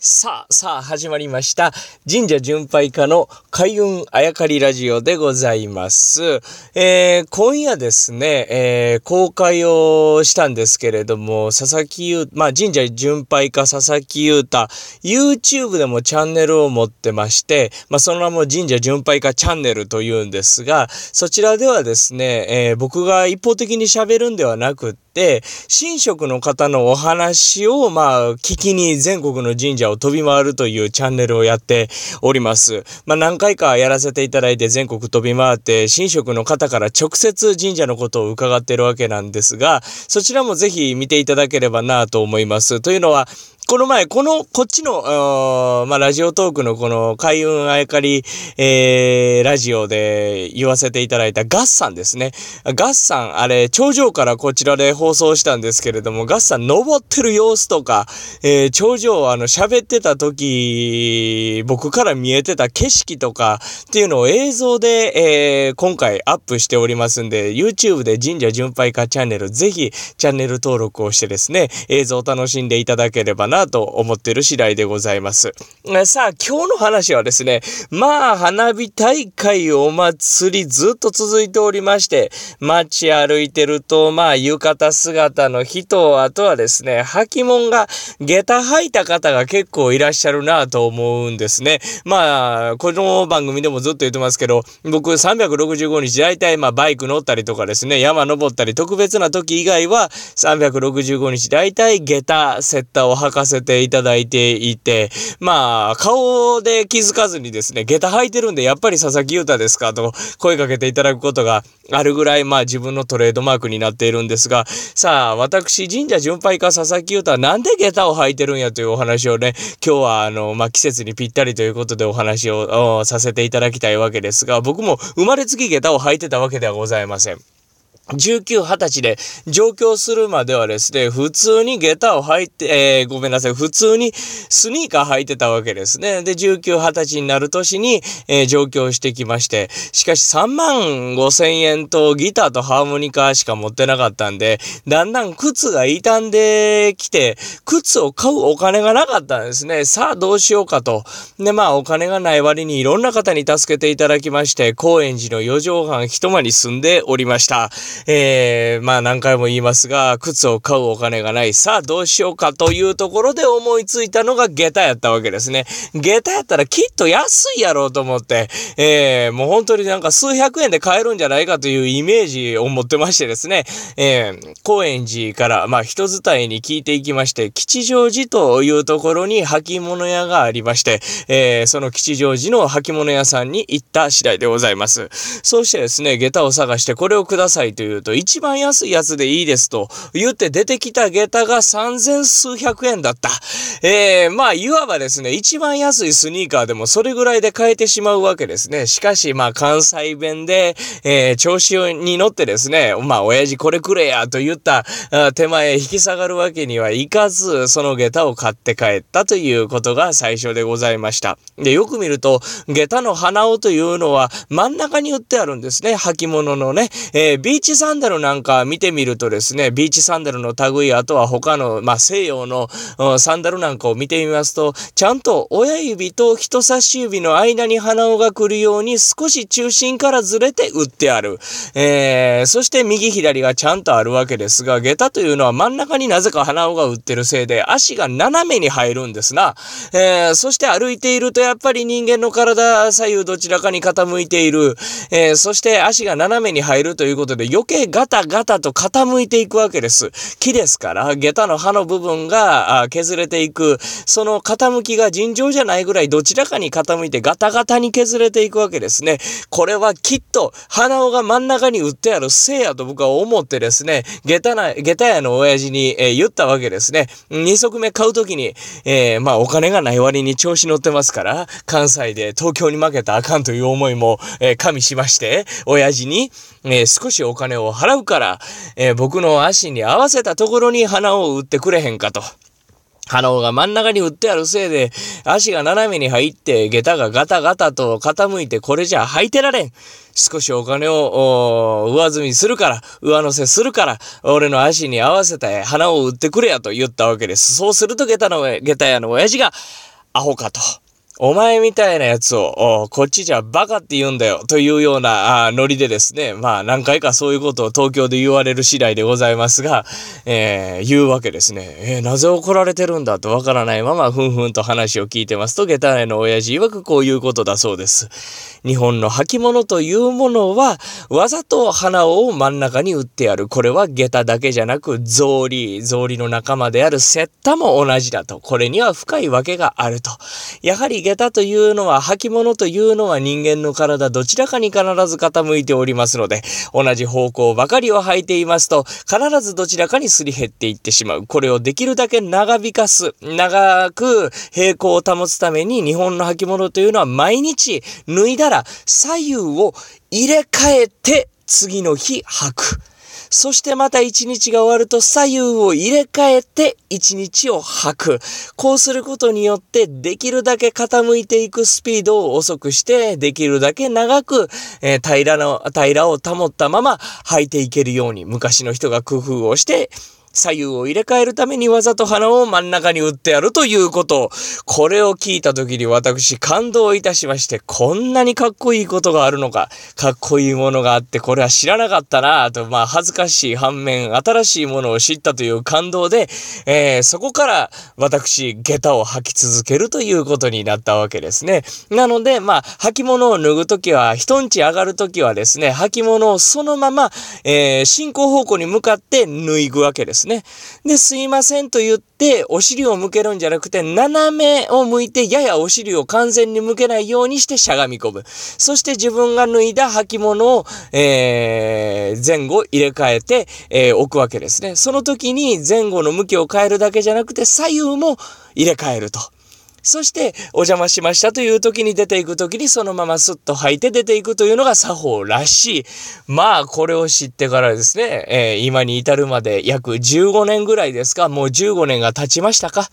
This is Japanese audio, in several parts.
さあ、さあ、始まりました。神社巡拝家の開運あやかりラジオでございます。えー、今夜ですね、えー、公開をしたんですけれども、佐々木優、まあ、神社巡拝家佐々木優太、YouTube でもチャンネルを持ってまして、まあ、その名も神社巡拝家チャンネルというんですが、そちらではですね、えー、僕が一方的に喋るんではなくって、神職の方のお話を、まあ、聞きに全国の神社を飛び回るというチャンネルをやっております。まあ何回かやらせていただいて全国飛び回って神職の方から直接神社のことを伺ってるわけなんですが、そちらもぜひ見ていただければなと思います。というのは、この前、この、こっちの、まあ、ラジオトークのこの、開運あやかり、えー、ラジオで言わせていただいたガッサンですね。ガッサン、あれ、頂上からこちらで放送したんですけれども、ガッサン登ってる様子とか、えー、頂上、あの、喋ってた時、僕から見えてた景色とかっていうのを映像で、えー、今回アップしておりますんで、YouTube で神社巡拝家チャンネル、ぜひチャンネル登録をしてですね、映像を楽しんでいただければななと思ってる次第でございます。さあ、今日の話はですね、まあ、花火大会お祭りずっと続いておりまして、街歩いてると、まあ、浴衣姿の人、あとはですね、履物が、下駄履いた方が結構いらっしゃるなと思うんですね。まあ、この番組でもずっと言ってますけど、僕365日大体まあバイク乗ったりとかですね、山登ったり特別な時以外は365日大体下駄、セッターを履かせていただいていて、まあ、顔で気づかずにですね、下駄履いてるんで、やっぱり佐々木優太ですかと声かけていただくことがあるぐらい、まあ自分のトレードマークになっているんですが、さあ、私、神社巡拝家佐々木優太はなんで下駄を履いてるんやというお話をね、今日はあの、まあ季節にぴったりということでお話をさせていただきたいわけですが、僕も生まれつき下駄を履いてたわけではございません。19、20歳で上京するまではですね、普通に下駄を履いて、えー、ごめんなさい、普通にスニーカー履いてたわけですね。で、19、20歳になる年に、えー、上京してきまして、しかし3万5千円とギターとハーモニカしか持ってなかったんで、だんだん靴が傷んできて、靴を買うお金がなかったんですね。さあどうしようかと。で、まあお金がない割にいろんな方に助けていただきまして、高円寺の4畳半一間に住んでおりました。えー、まあ何回も言いますが、靴を買うお金がない。さあどうしようかというところで思いついたのが下駄やったわけですね。下駄やったらきっと安いやろうと思って、えー、もう本当になんか数百円で買えるんじゃないかというイメージを持ってましてですね、えー、高円寺から、まあ人伝いに聞いていきまして、吉祥寺というところに履物屋がありまして、えー、その吉祥寺の履物屋さんに行った次第でございます。そうしてですね、下駄を探してこれをくださいという言うと、一番安いやつでいいですと言って出てきた下駄が三千数百円だった。えー、まあ、いわばですね、一番安いスニーカーでもそれぐらいで買えてしまうわけですね。しかし、まあ、関西弁で、えー、調子に乗ってですね、まあ、親父これくれやと言った手前引き下がるわけにはいかず、その下駄を買って帰ったということが最初でございました。で、よく見ると、下駄の鼻緒というのは真ん中に売ってあるんですね。履物のね。えー、ビーチサンダルなんか見てみるとですね、ビーチサンダルの類、あとは他の、まあ、西洋のサンダルなんかを見てみますと、ちゃんと親指と人差し指の間に鼻緒が来るように少し中心からずれて打ってある。えー、そして右左がちゃんとあるわけですが、下駄というのは真ん中になぜか鼻緒が打ってるせいで足が斜めに入るんですな。えー、そして歩いているとやっぱり人間の体左右どちらかに傾いている。えー、そして足が斜めに入るということで余計ガタガタと傾いていくわけです。木ですから、下駄の刃の部分が削れていく。その傾きが尋常じゃないぐらいどちらかに傾いてガタガタに削れていくわけですね。これはきっと鼻緒が真ん中に打ってあるせいやと僕は思ってですね、下駄な、下駄屋の親父に、えー、言ったわけですね。二足目買うときに、えー、まあお金がない割に調子乗ってますから、関西で東京に負けたらあかんという思いも、えー、加味しまして、親父に、えー、少しお金金を払うから、えー、僕の足に合わせたところに花を打ってくれへんかと。鼻緒が真ん中に打ってあるせいで、足が斜めに入って、下駄がガタガタと傾いて、これじゃ履いてられん。少しお金を上積みするから、上乗せするから、俺の足に合わせた鼻を打ってくれやと言ったわけです。そうすると下駄の、下駄屋の親父が、アホかと。お前みたいなやつを、こっちじゃバカって言うんだよ、というようなノリでですね、まあ何回かそういうことを東京で言われる次第でございますが、えー、言うわけですね。えー、なぜ怒られてるんだとわからないまま、ふんふんと話を聞いてますと、下駄屋の親父曰くこういうことだそうです。日本の履物というものは、わざと花を真ん中に打ってやる。これは下駄だけじゃなく、草履、草履の仲間であるセッタも同じだと。これには深いわけがあると。やはり下駄というのは、履物というのは人間の体どちらかに必ず傾いておりますので、同じ方向ばかりを履いていますと、必ずどちらかにすり減っていってしまう。これをできるだけ長引かす、長く平行を保つために日本の履物というのは毎日脱いだら左右を入れ替えて次の日履く。そしてまた一日が終わると左右を入れ替えて一日を吐く。こうすることによってできるだけ傾いていくスピードを遅くしてできるだけ長く、えー、平らの、平らを保ったまま履いていけるように昔の人が工夫をして左右を入れ替えるためにわざと鼻を真ん中に打ってやるということ。これを聞いた時に私感動いたしまして、こんなにかっこいいことがあるのか、かっこいいものがあって、これは知らなかったなと、まあ恥ずかしい反面、新しいものを知ったという感動で、えー、そこから私、下駄を履き続けるということになったわけですね。なので、まあ、履物を脱ぐときは、人んち上がるときはですね、履物をそのまま、えー、進行方向に向かって脱いぐわけです。ね。で、すいませんと言って、お尻を向けるんじゃなくて、斜めを向いて、ややお尻を完全に向けないようにしてしゃがみ込む。そして自分が脱いだ履物を、えー、前後入れ替えて、えー、置くわけですね。その時に前後の向きを変えるだけじゃなくて、左右も入れ替えると。そして、お邪魔しましたという時に出ていく時にそのまますっと吐いて出ていくというのが作法らしい。まあ、これを知ってからですね、えー、今に至るまで約15年ぐらいですか、もう15年が経ちましたか。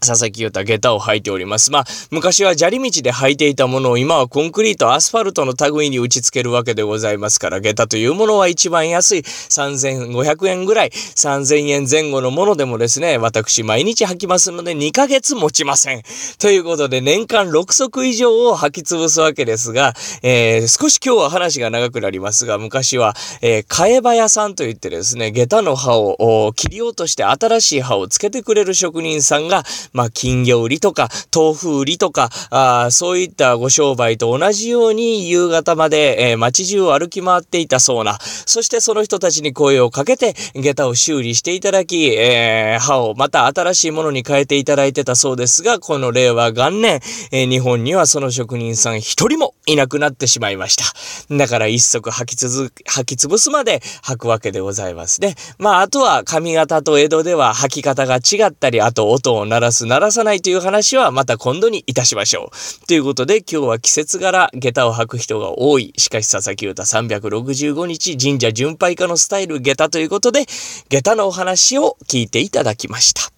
佐々木優太下駄を履いております。まあ、昔は砂利道で履いていたものを今はコンクリート、アスファルトの類に打ち付けるわけでございますから、下駄というものは一番安い3500円ぐらい、3000円前後のものでもですね、私毎日履きますので2ヶ月持ちません。ということで年間6足以上を履き潰すわけですが、えー、少し今日は話が長くなりますが、昔は、えー、替え刃屋さんといってですね、下駄の刃を切り落として新しい刃をつけてくれる職人さんが、まあ、金魚売りとか、豆腐売りとか、あそういったご商売と同じように夕方まで、えー、街中を歩き回っていたそうな。そしてその人たちに声をかけて、下駄を修理していただき、えー、歯をまた新しいものに変えていただいてたそうですが、この令和元年、えー、日本にはその職人さん一人もいなくなってしまいました。だから一足履きつ履き潰すまで履くわけでございますね。まあ、あとは髪型と江戸では履き方が違ったり、あと音を鳴らすす、鳴らさないという話はまた今度にいたしましょう。ということで今日は季節柄下駄を履く人が多い。しかし佐々木歌365日神社巡拝家のスタイル下駄ということで下駄のお話を聞いていただきました。